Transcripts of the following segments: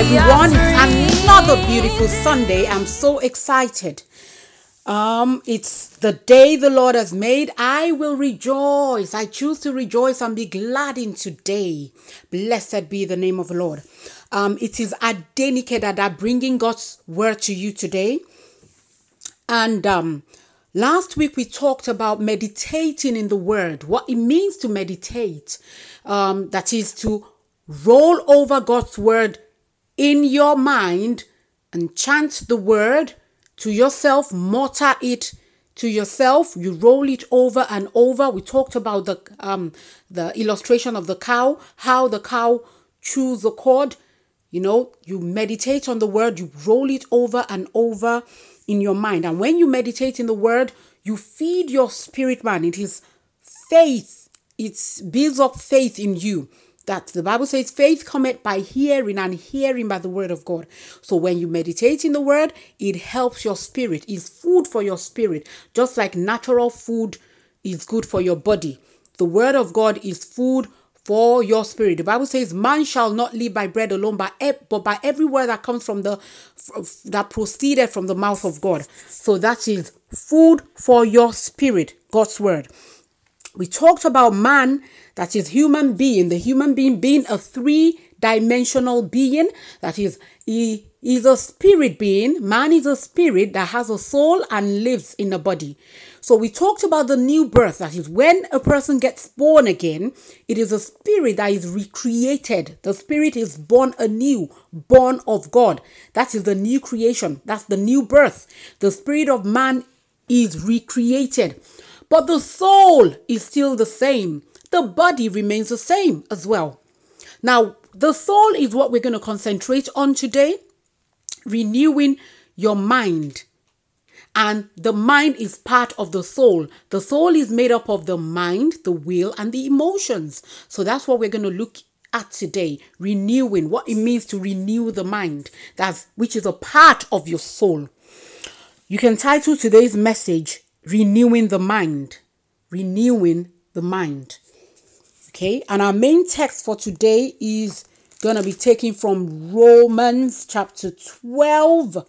everyone. Another beautiful Sunday. I'm so excited. Um, it's the day the Lord has made. I will rejoice. I choose to rejoice and be glad in today. Blessed be the name of the Lord. Um, it is Adenike that are bringing God's word to you today. And um, last week we talked about meditating in the word, what it means to meditate. Um, that is to roll over God's word in your mind and chant the word to yourself, mutter it to yourself. You roll it over and over. We talked about the um, the illustration of the cow, how the cow chews the cord. You know, you meditate on the word, you roll it over and over in your mind. And when you meditate in the word, you feed your spirit man. It is faith, it builds up faith in you. That the Bible says, faith cometh by hearing, and hearing by the word of God. So when you meditate in the word, it helps your spirit, it's food for your spirit, just like natural food is good for your body. The word of God is food for your spirit. The Bible says, "Man shall not live by bread alone, but but by every word that comes from the that proceeded from the mouth of God." So that is food for your spirit, God's word. We talked about man, that is human being, the human being being a three-dimensional being. That is, he is a spirit being. Man is a spirit that has a soul and lives in a body. So we talked about the new birth. That is, when a person gets born again, it is a spirit that is recreated. The spirit is born anew, born of God. That is the new creation. That's the new birth. The spirit of man is recreated. But the soul is still the same. The body remains the same as well. Now, the soul is what we're going to concentrate on today, renewing your mind. And the mind is part of the soul. The soul is made up of the mind, the will, and the emotions. So that's what we're going to look at today renewing what it means to renew the mind that's which is a part of your soul you can title today's message renewing the mind. Renewing the mind. Okay? And our main text for today is going to be taken from romans chapter 12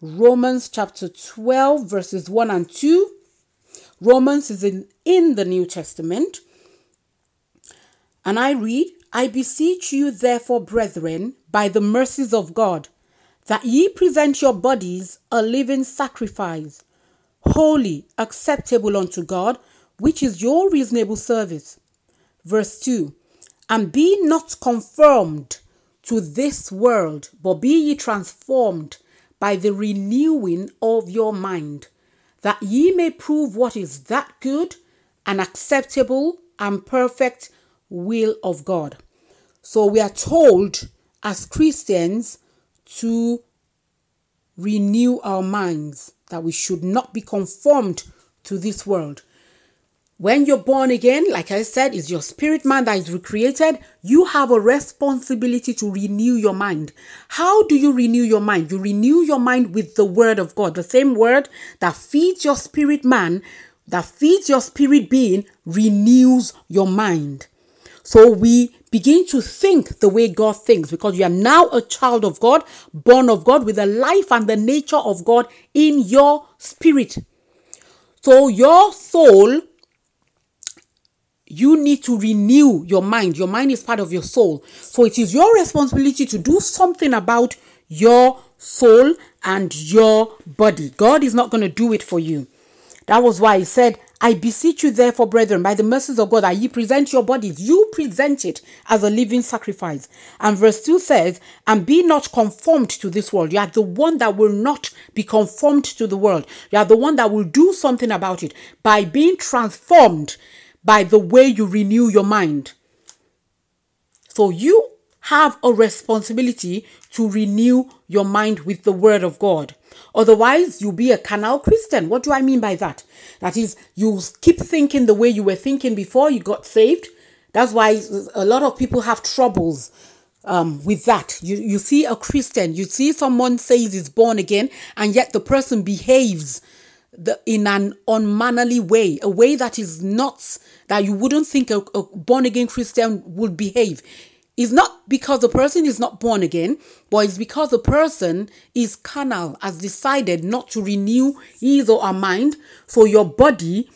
romans chapter 12 verses 1 and 2 romans is in, in the new testament. And I read, I beseech you, therefore, brethren, by the mercies of God, that ye present your bodies a living sacrifice, holy, acceptable unto God, which is your reasonable service. Verse 2 And be not conformed to this world, but be ye transformed by the renewing of your mind, that ye may prove what is that good and acceptable and perfect will of God. So we are told as Christians to renew our minds, that we should not be conformed to this world. When you're born again, like I said, is your spirit man that is recreated. You have a responsibility to renew your mind. How do you renew your mind? You renew your mind with the word of God, the same word that feeds your spirit man, that feeds your spirit being, renews your mind. So we begin to think the way God thinks because you are now a child of God, born of God, with the life and the nature of God in your spirit. So your soul you need to renew your mind. Your mind is part of your soul. So it is your responsibility to do something about your soul and your body. God is not going to do it for you. That was why he said, I beseech you, therefore, brethren, by the mercies of God, that ye present your bodies, you present it as a living sacrifice. And verse 2 says, And be not conformed to this world. You are the one that will not be conformed to the world. You are the one that will do something about it by being transformed by the way you renew your mind. So you have a responsibility to renew your mind with the word of God. Otherwise, you'll be a carnal Christian. What do I mean by that? That is, you keep thinking the way you were thinking before you got saved. That's why a lot of people have troubles um, with that. You, you see a Christian, you see someone says he's born again, and yet the person behaves the, in an unmannerly way, a way that is not, that you wouldn't think a, a born again Christian would behave. It's not because the person is not born again, but it's because the person is carnal, has decided not to renew his or her mind. So your body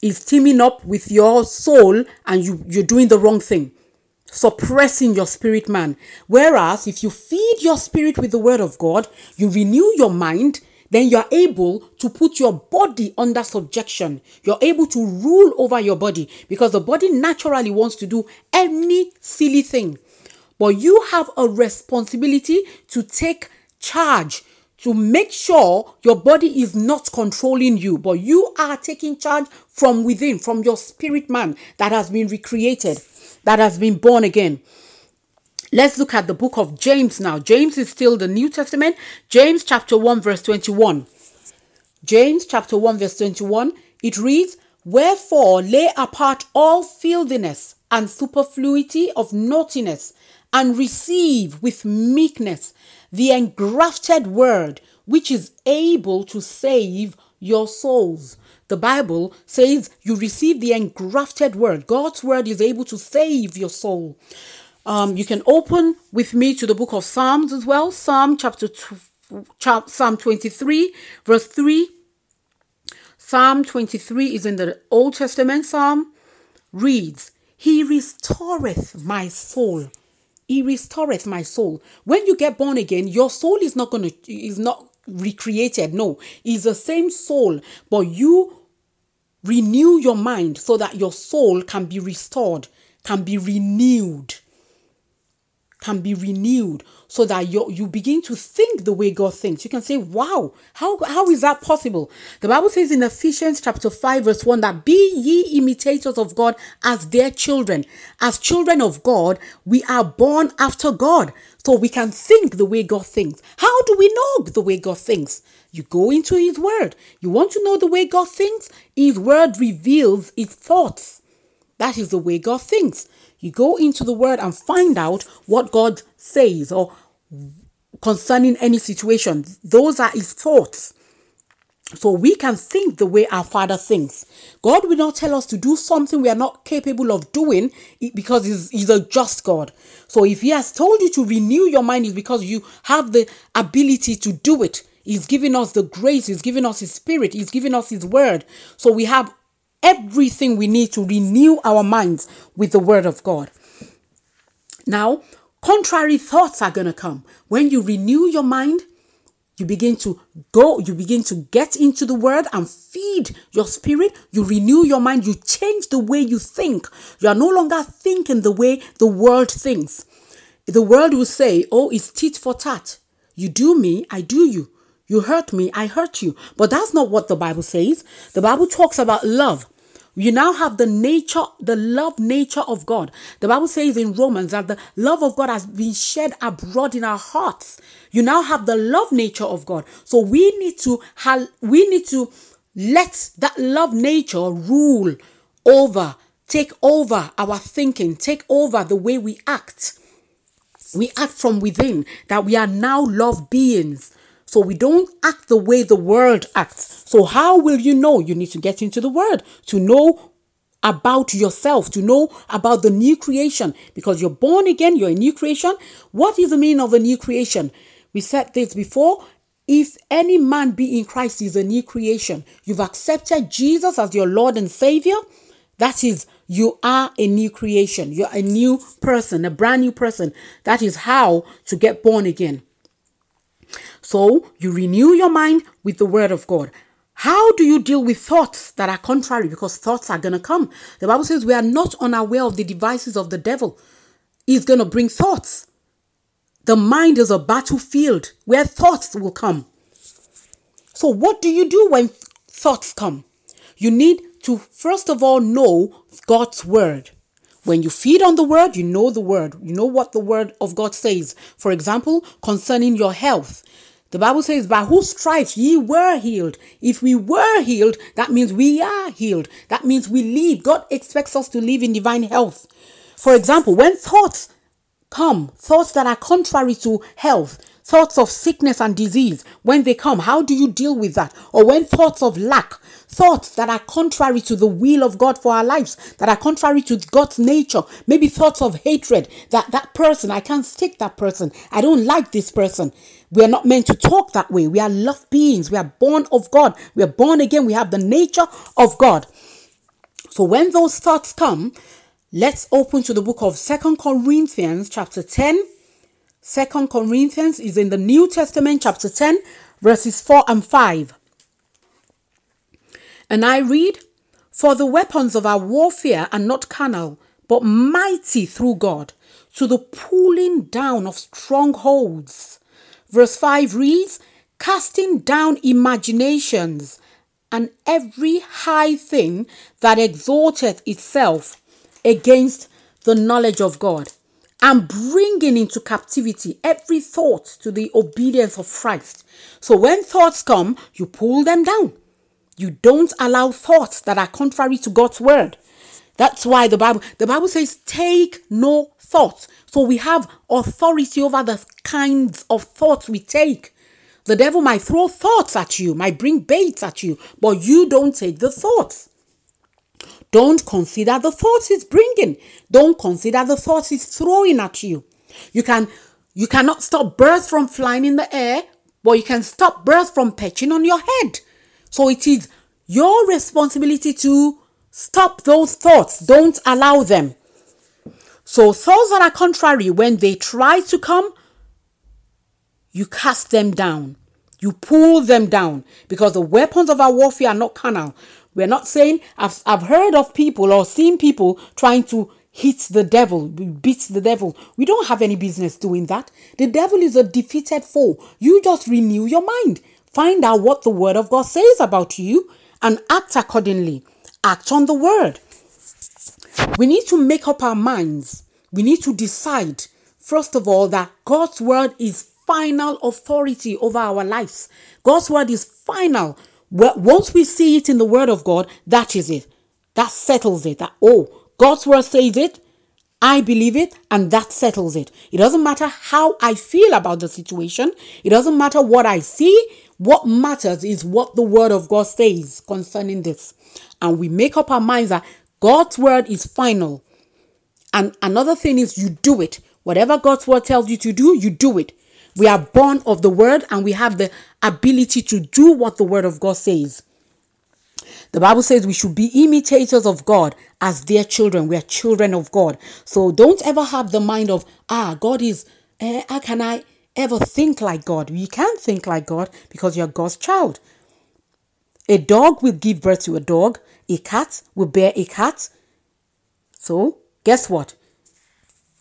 is teaming up with your soul and you, you're doing the wrong thing, suppressing your spirit man. Whereas if you feed your spirit with the word of God, you renew your mind, then you're able to put your body under subjection. You're able to rule over your body because the body naturally wants to do any silly thing. But you have a responsibility to take charge to make sure your body is not controlling you, but you are taking charge from within, from your spirit man that has been recreated, that has been born again. Let's look at the book of James now. James is still the New Testament. James chapter 1, verse 21. James chapter 1, verse 21. It reads, Wherefore lay apart all filthiness and superfluity of naughtiness and receive with meekness the engrafted word which is able to save your souls. The Bible says you receive the engrafted word. God's word is able to save your soul. Um, you can open with me to the book of Psalms as well. Psalm chapter two, Psalm 23, verse 3. Psalm 23 is in the Old Testament. Psalm reads, He restoreth my soul. He restoreth my soul. When you get born again, your soul is not going to, is not recreated. No, it's the same soul, but you renew your mind so that your soul can be restored, can be renewed can be renewed so that you you begin to think the way God thinks. You can say, wow, how, how is that possible? The Bible says in Ephesians chapter 5 verse 1 that be ye imitators of God as their children. As children of God, we are born after God. So we can think the way God thinks. How do we know the way God thinks? You go into His Word. You want to know the way God thinks? His Word reveals His thoughts. That is the way God thinks. You go into the word and find out what God says or concerning any situation. Those are his thoughts. So we can think the way our Father thinks. God will not tell us to do something we are not capable of doing because he's, he's a just God. So if He has told you to renew your mind, is because you have the ability to do it. He's giving us the grace, He's giving us His Spirit, He's giving us His Word. So we have everything we need to renew our minds with the Word of God. Now, contrary thoughts are going to come. When you renew your mind, you begin to go, you begin to get into the word and feed your spirit. You renew your mind. You change the way you think. You are no longer thinking the way the world thinks. The world will say, Oh, it's tit for tat. You do me, I do you. You hurt me, I hurt you. But that's not what the Bible says. The Bible talks about love. You now have the nature, the love nature of God. The Bible says in Romans that the love of God has been shed abroad in our hearts. You now have the love nature of God. So we need to have, we need to let that love nature rule over, take over our thinking, take over the way we act. We act from within, that we are now love beings. So we don't act the way the world acts. So how will you know? You need to get into the word to know about yourself, to know about the new creation because you're born again, you're a new creation. What is the meaning of a new creation? We said this before. If any man be in Christ, is a new creation. You've accepted Jesus as your Lord and Savior. That is, you are a new creation. You're a new person, a brand new person. That is how to get born again. So you renew your mind with the word of God. How do you deal with thoughts that are contrary? Because thoughts are going to come. The Bible says we are not unaware of the devices of the devil. He's going to bring thoughts. The mind is a battlefield where thoughts will come. So, what do you do when thoughts come? You need to, first of all, know God's word. When you feed on the word, you know the word. You know what the word of God says. For example, concerning your health. The Bible says, by whose stripes ye were healed. If we were healed, that means we are healed. That means we live. God expects us to live in divine health. For example, when thoughts come, thoughts that are contrary to health, thoughts of sickness and disease, when they come, how do you deal with that? Or when thoughts of lack, thoughts that are contrary to the will of God for our lives, that are contrary to God's nature, maybe thoughts of hatred, that that person, I can't stick that person, I don't like this person. We are not meant to talk that way. We are love beings. We are born of God. We are born again. We have the nature of God. So when those thoughts come, let's open to the book of Second Corinthians chapter 10. Second Corinthians is in the New Testament chapter 10 verses 4 and 5. And I read, For the weapons of our warfare are not carnal, but mighty through God, to the pulling down of strongholds Verse 5 reads, Casting down imaginations and every high thing that exalteth itself against the knowledge of God, and bringing into captivity every thought to the obedience of Christ. So when thoughts come, you pull them down. You don't allow thoughts that are contrary to God's word. That's why the Bible the Bible says take no thought. So we have authority over the kinds of thoughts we take. The devil might throw thoughts at you, might bring baits at you, but you don't take the thoughts. Don't consider the thoughts it's bringing. Don't consider the thoughts it's throwing at you. You can you cannot stop birds from flying in the air, but you can stop birds from perching on your head. So it is your responsibility to Stop those thoughts. Don't allow them. So, thoughts that are contrary, when they try to come, you cast them down. You pull them down because the weapons of our warfare are not carnal. We're not saying, I've, I've heard of people or seen people trying to hit the devil, beat the devil. We don't have any business doing that. The devil is a defeated foe. You just renew your mind. Find out what the word of God says about you and act accordingly act on the word. We need to make up our minds. We need to decide, first of all, that God's word is final authority over our lives. God's word is final. Once we see it in the word of God, that is it. That settles it. That, oh, God's word says it. I believe it, and that settles it. It doesn't matter how I feel about the situation. It doesn't matter what I see. What matters is what the word of God says concerning this and we make up our minds that God's word is final. And another thing is you do it. Whatever God's word tells you to do, you do it. We are born of the word and we have the ability to do what the word of God says. The Bible says we should be imitators of God as their children. We are children of God. So don't ever have the mind of, ah, God is, eh, how can I ever think like God? You can't think like God because you're God's child. A dog will give birth to a dog. A cat will bear a cat. So, guess what?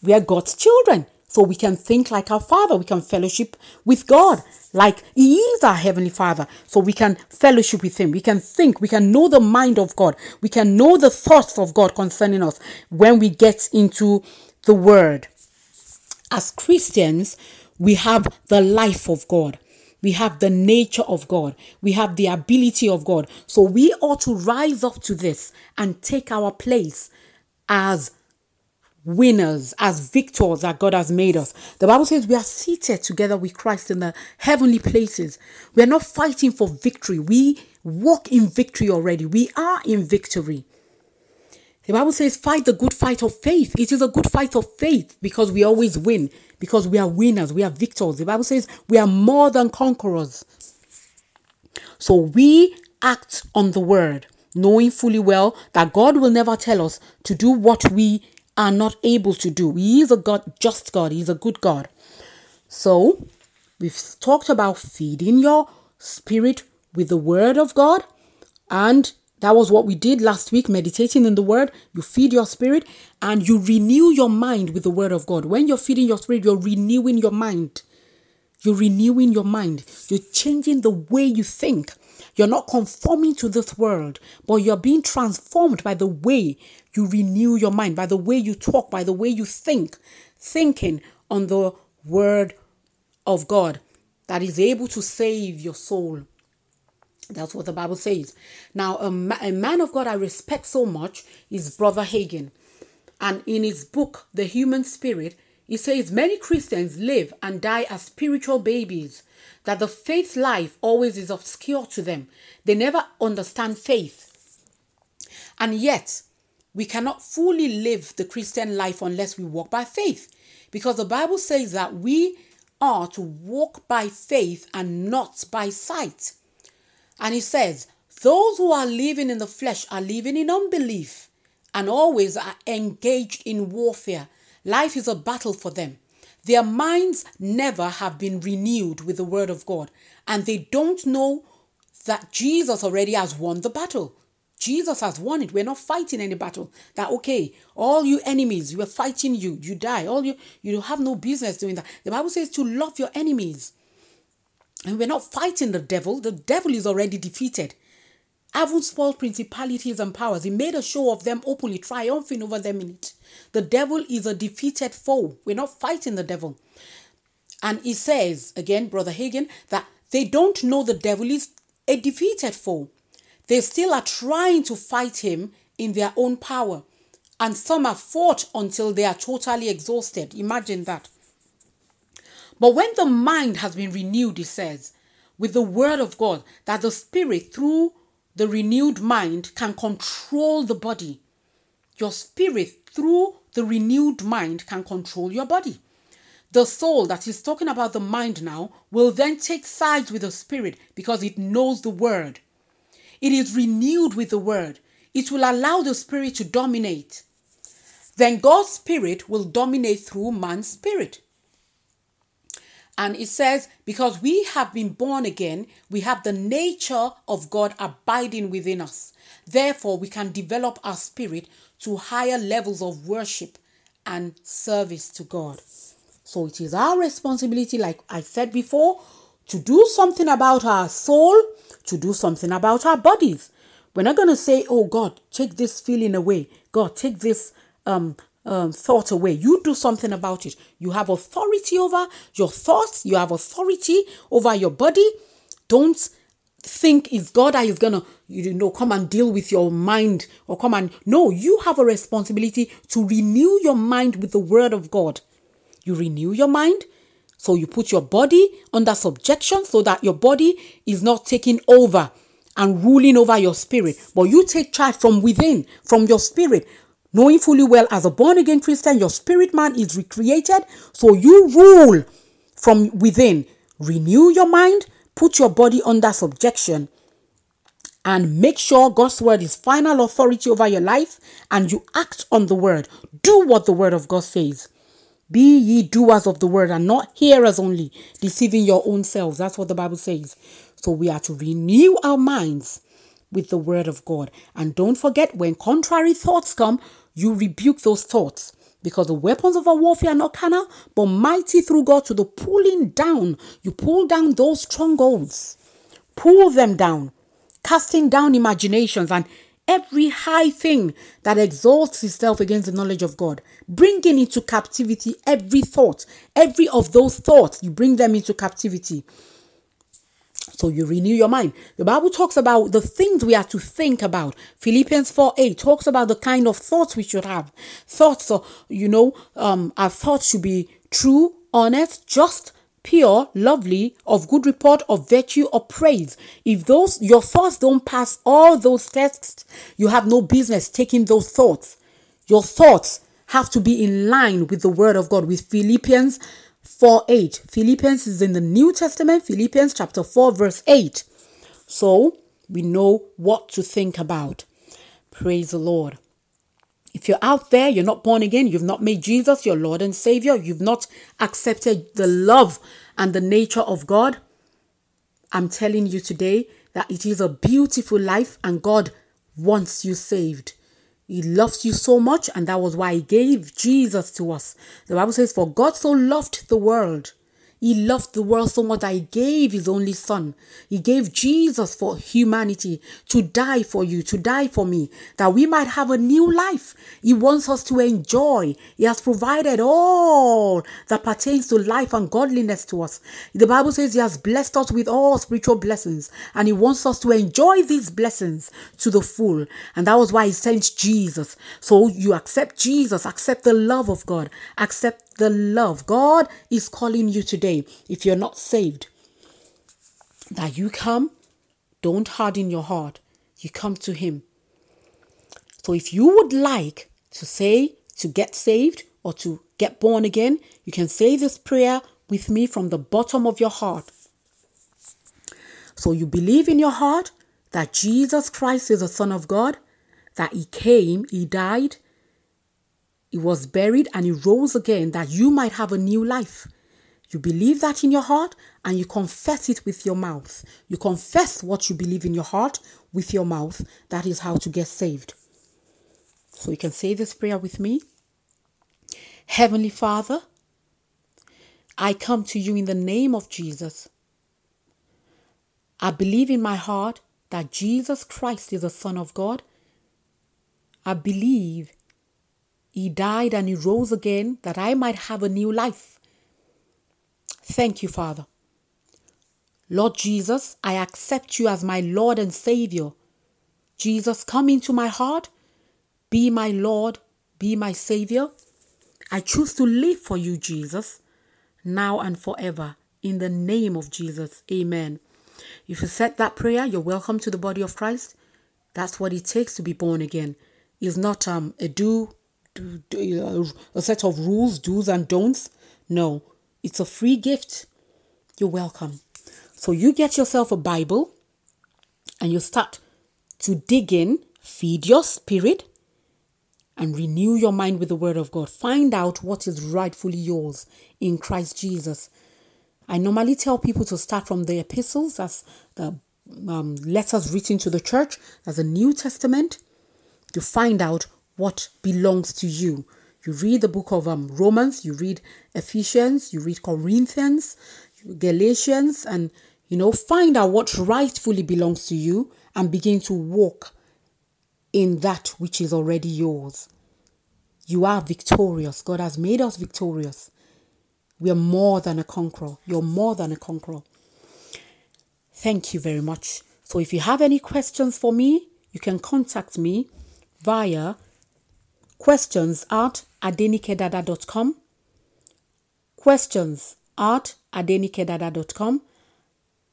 We are God's children. So we can think like our Father. We can fellowship with God like He is our Heavenly Father. So we can fellowship with Him. We can think. We can know the mind of God. We can know the thoughts of God concerning us when we get into the Word. As Christians, we have the life of God. We have the nature of God. We have the ability of God. So we ought to rise up to this and take our place as winners, as victors that God has made us. The Bible says we are seated together with Christ in the heavenly places. We are not fighting for victory. We walk in victory already. We are in victory. The Bible says, fight the good fight of faith. It is a good fight of faith because we always win because we are winners, we are victors. The Bible says we are more than conquerors. So we act on the word, knowing fully well that God will never tell us to do what we are not able to do. He is a God, just God, He's a good God. So we've talked about feeding your spirit with the word of God. And that was what we did last week, meditating in the word. You feed your spirit and you renew your mind with the word of God. When you're feeding your spirit, you're renewing your mind. You're renewing your mind. You're changing the way you think. You're not conforming to this world, but you're being transformed by the way you renew your mind, by the way you talk, by the way you think, thinking on the word of God that is able to save your soul. That's what the Bible says. Now, a, ma- a man of God I respect so much is Brother Hagin. And in his book, The Human Spirit, he says many Christians live and die as spiritual babies, that the faith life always is obscure to them. They never understand faith. And yet, we cannot fully live the Christian life unless we walk by faith. Because the Bible says that we are to walk by faith and not by sight. And he says, those who are living in the flesh are living in unbelief and always are engaged in warfare. Life is a battle for them. Their minds never have been renewed with the word of God, and they don't know that Jesus already has won the battle. Jesus has won it. We're not fighting any battle. That okay, all you enemies, we're fighting you, you die. All you you have no business doing that. The Bible says to love your enemies. And we're not fighting the devil. The devil is already defeated. Haven't spoiled principalities and powers. He made a show of them openly, triumphing over them in it. The devil is a defeated foe. We're not fighting the devil. And he says, again, Brother Hagin, that they don't know the devil is a defeated foe. They still are trying to fight him in their own power. And some have fought until they are totally exhausted. Imagine that. But when the mind has been renewed, he says, with the word of God, that the spirit through the renewed mind can control the body. Your spirit through the renewed mind can control your body. The soul that is talking about the mind now will then take sides with the spirit because it knows the word. It is renewed with the word. It will allow the spirit to dominate. Then God's spirit will dominate through man's spirit. And it says, because we have been born again, we have the nature of God abiding within us. Therefore, we can develop our spirit to higher levels of worship and service to God. So it is our responsibility, like I said before, to do something about our soul, to do something about our bodies. We're not going to say, oh God, take this feeling away. God, take this um, um, thought away. You do something about it. You have authority over your thoughts, you have authority over your body. Don't think it's God that is gonna, you know, come and deal with your mind or come and no, you have a responsibility to renew your mind with the word of God. You renew your mind, so you put your body under subjection so that your body is not taking over and ruling over your spirit, but you take charge from within, from your spirit, knowing fully well as a born again Christian, your spirit man is recreated, so you rule from within. Renew your mind, put your body under subjection, and make sure God's word is final authority over your life and you act on the word. Do what the word of God says. Be ye doers of the word and not hearers only, deceiving your own selves. That's what the Bible says. So we are to renew our minds with the word of God. And don't forget, when contrary thoughts come, you rebuke those thoughts. Because the weapons of our warfare are not carnal, but mighty through God to the pulling down. You pull down those strongholds, pull them down, casting down imaginations and every high thing that exalts itself against the knowledge of God, bringing into captivity every thought, every of those thoughts, you bring them into captivity. So you renew your mind. The Bible talks about the things we are to think about. Philippians 4 8 talks about the kind of thoughts we should have. Thoughts, so, you know, um, our thoughts should be true, honest, just, pure, lovely, of good report, of virtue, or praise. If those your thoughts don't pass all those tests, you have no business taking those thoughts. Your thoughts have to be in line with the word of God, with Philippians 4 8. Philippians is in the New Testament, Philippians chapter 4, verse 8. So we know what to think about. Praise the Lord. If you're out there, you're not born again, you've not made Jesus your Lord and Savior, you've not accepted the love and the nature of God, I'm telling you today that it is a beautiful life and God wants you saved. He loves you so much, and that was why He gave Jesus to us. The Bible says, For God so loved the world he loved the world so much that he gave his only son. He gave Jesus for humanity to die for you, to die for me, that we might have a new life. He wants us to enjoy. He has provided all that pertains to life and godliness to us. The Bible says he has blessed us with all spiritual blessings and he wants us to enjoy these blessings to the full. And that was why he sent Jesus. So you accept Jesus, accept the love of God, accept the love. God is calling you today, if you're not saved, that you come, don't harden your heart. You come to Him. So if you would like to say to get saved or to get born again, you can say this prayer with me from the bottom of your heart. So you believe in your heart that Jesus Christ is the Son of God, that He came, He died, he was buried and he rose again that you might have a new life. You believe that in your heart and you confess it with your mouth. You confess what you believe in your heart with your mouth. That is how to get saved. So you can say this prayer with me. Heavenly Father, I come to you in the name of Jesus. I believe in my heart that Jesus Christ is the Son of God. I believe he died and He rose again that I might have a new life. Thank you, Father. Lord Jesus, I accept you as my Lord and Savior. Jesus, come into my heart. Be my Lord. Be my Savior. I choose to live for you, Jesus, now and forever. In the name of Jesus. Amen. If you said that prayer, you're welcome to the body of Christ. That's what it takes to be born again. It's not um, a do a set of rules, do's and don'ts. No, it's a free gift. You're welcome. So you get yourself a Bible and you start to dig in, feed your spirit, and renew your mind with the Word of God. Find out what is rightfully yours in Christ Jesus. I normally tell people to start from the epistles, as the um, letters written to the church, as a New Testament, to find out what belongs to you. You read the book of um, Romans, you read Ephesians, you read Corinthians, Galatians, and you know, find out what rightfully belongs to you and begin to walk in that which is already yours. You are victorious. God has made us victorious. We are more than a conqueror. You're more than a conqueror. Thank you very much. So, if you have any questions for me, you can contact me via questions at adenikedada.com. Questions at adenikedada.com.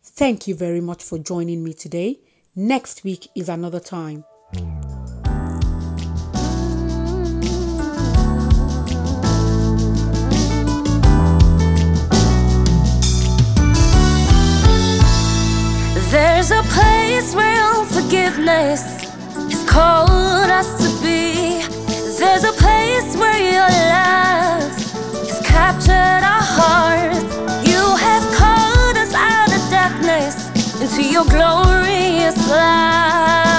Thank you very much for joining me today. Next week is another time. There's a place where forgiveness is called us to be. There's a place where your love has captured our hearts. You have called us out of darkness into your glorious light.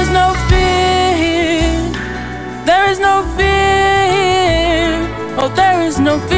Is no fear. There is no fear. Oh, there is no fear.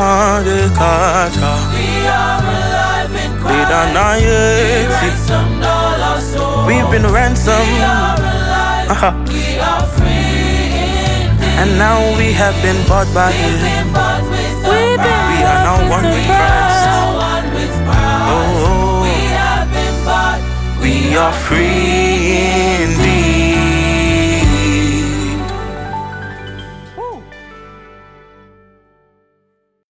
want. We are alive in Christ We ransomed all our souls We've been ransomed. We are alive. Uh-huh. We are free And now we have been bought by Him. We've been bought with We've been We are now one with Christ. One with Oh, oh. We have been bought. We, we are free.